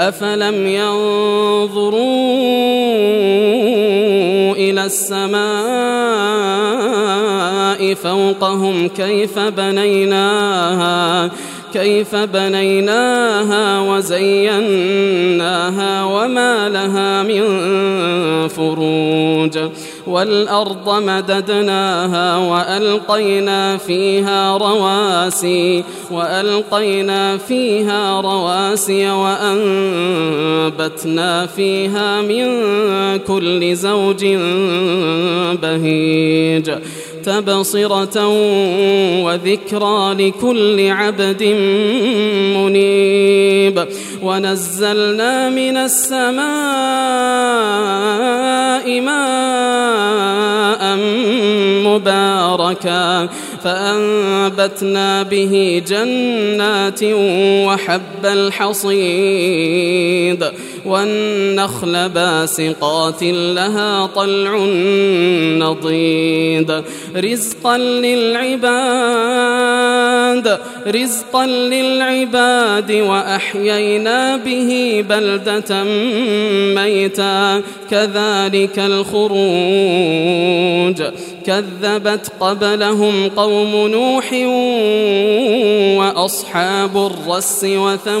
أفلم ينظروا إلى السماء فوقهم كيف بنيناها كيف بنيناها وزيناها وما لها من فروج والأرض مددناها وألقينا فيها رواسي وألقينا فيها رواسي وأنبتنا فيها من كل زوج بهيج. تبصرة وذكرى لكل عبد منيب. ونزلنا من السماء مباركا فأنبتنا به جنات وحب الحصيد. والنخل باسقات لها طلع نضيد. رزقا للعباد رزقا للعباد وأحيينا به بلدة ميتا. كذلك الخروج. كذبت قبلهم قوم نوح وأصحاب الرس وثمود.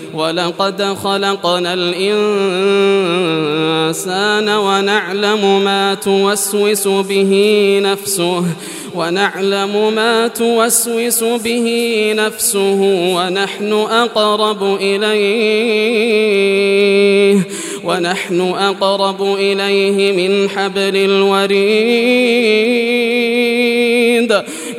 ولقد خلقنا الإنسان ونعلم ما توسوس به نفسه ونعلم ما توسوس به نفسه ونحن أقرب إليه ونحن أقرب إليه من حبل الوريد.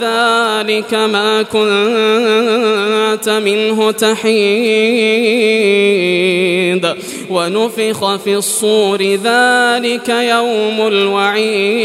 ذلك ما كنت منه تحيد. ونفخ في الصور ذلك يوم الوعيد.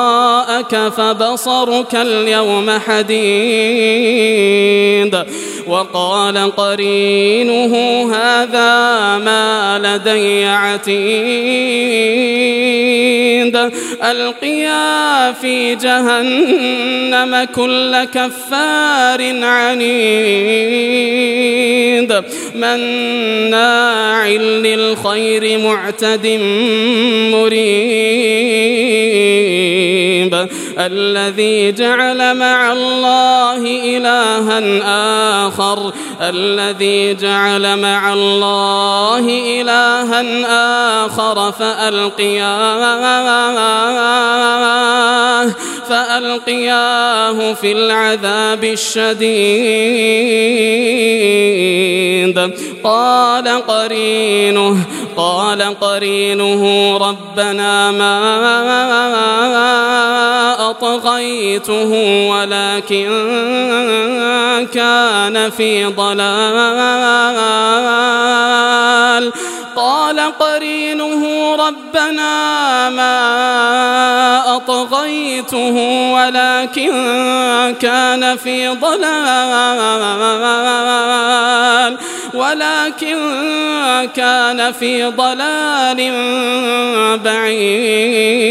غطاءك فبصرك اليوم حديد. وقال قرينه هذا ما لدي عتيد. ألقيا في جهنم كل كفار عنيد. مناع للخير معتد مريب الذي جعل مع الله إلها آخر. الذي جعل مع الله إلها آخر. فألقياه. فألقياه في العذاب الشديد. قال قرينه قال قرينه ربنا ما أطغيته ولكن كان في ضلال. قال قرينه ربنا أطغيته ولكن كان في ضلال ولكن كان في ضلال بعيد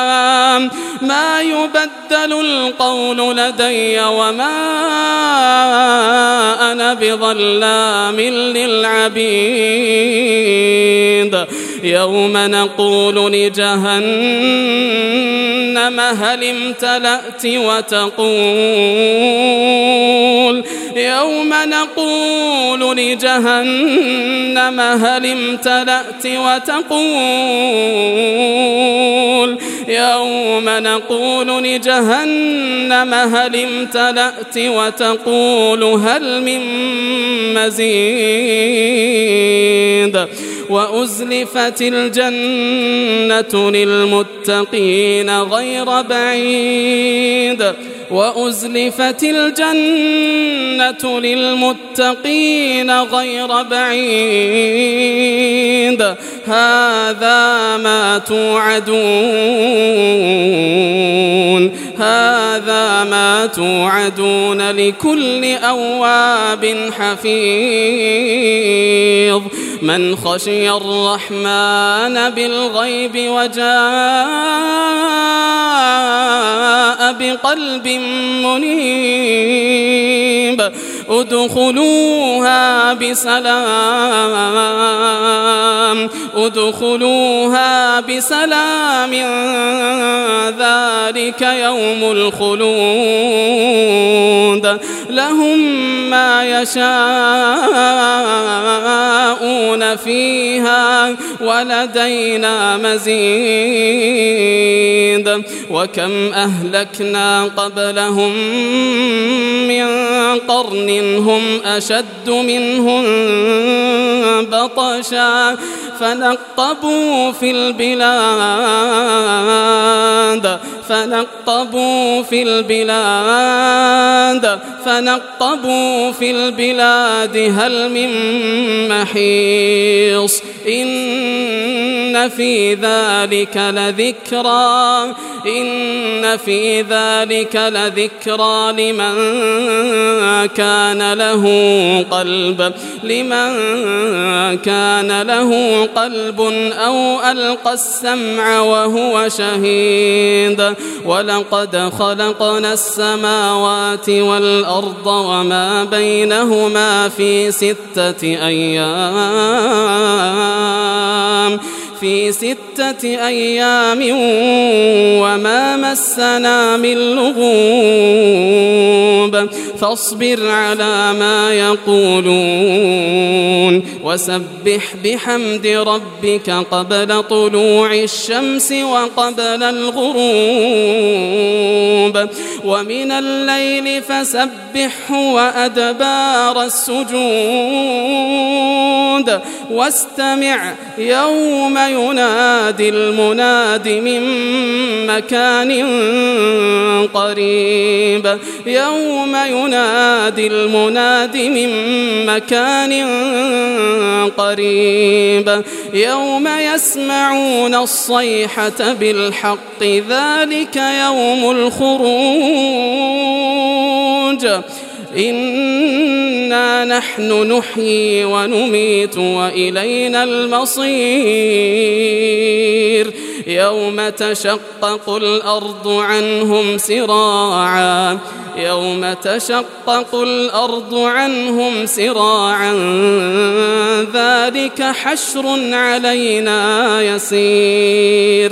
يبدل القول لدي وما أنا بظلام للعبيد يوم نقول لجهنم هل امتلأت وتقول؟ يوم نقول لجهنم هل امتلأت وتقول؟ يوم نقول لجهنم هل امتلأت وتقول؟ هل من مزيد؟ وأزلفت الجنة للمتقين غير بعيد. وأزلفت الجنة للمتقين غير بعيد. هذا ما توعدون. هذا ما توعدون لكل أواب حفيظ. من خشي الرحمن بالغيب وجاء بقلب منيب ادخلوها بسلام ادخلوها بسلام. ذلك يوم الخلود. لهم ما يشاءون فيها ولدينا مزيد. وكم أهلكنا قبلهم من قرن هم أشد منهم بطشا. فنقبوا في البلاد فنقبوا في البلاد فنقبوا في البلاد هل من محيص؟ إن في ذلك لذكرى إن في ذلك لذكرى لمن كان له قلب لمن كان له قلب أو ألقى السمع وهو شهيد. ولقد خلقنا السماوات والأرض وما بينهما في ستة أيام. في ستة أيام وما مسنا من لغوب فاصبر على ما يقولون وسبح بحمد ربك قبل طلوع الشمس وقبل الغروب ومن الليل فسبحه وأدبار السجود. واستمع يوم ينادي المناد من مكان قريب. يوم ينادي المناد من مكان قريب. يوم يسمعون الصيحة بالحق ذلك يوم الخروج. إنا نحن نحيي ونميت وإلينا المصير. يوم تشقق الأرض عنهم سراعا. يوم تشقق الأرض عنهم سراعا. ذلك حشر علينا يسير.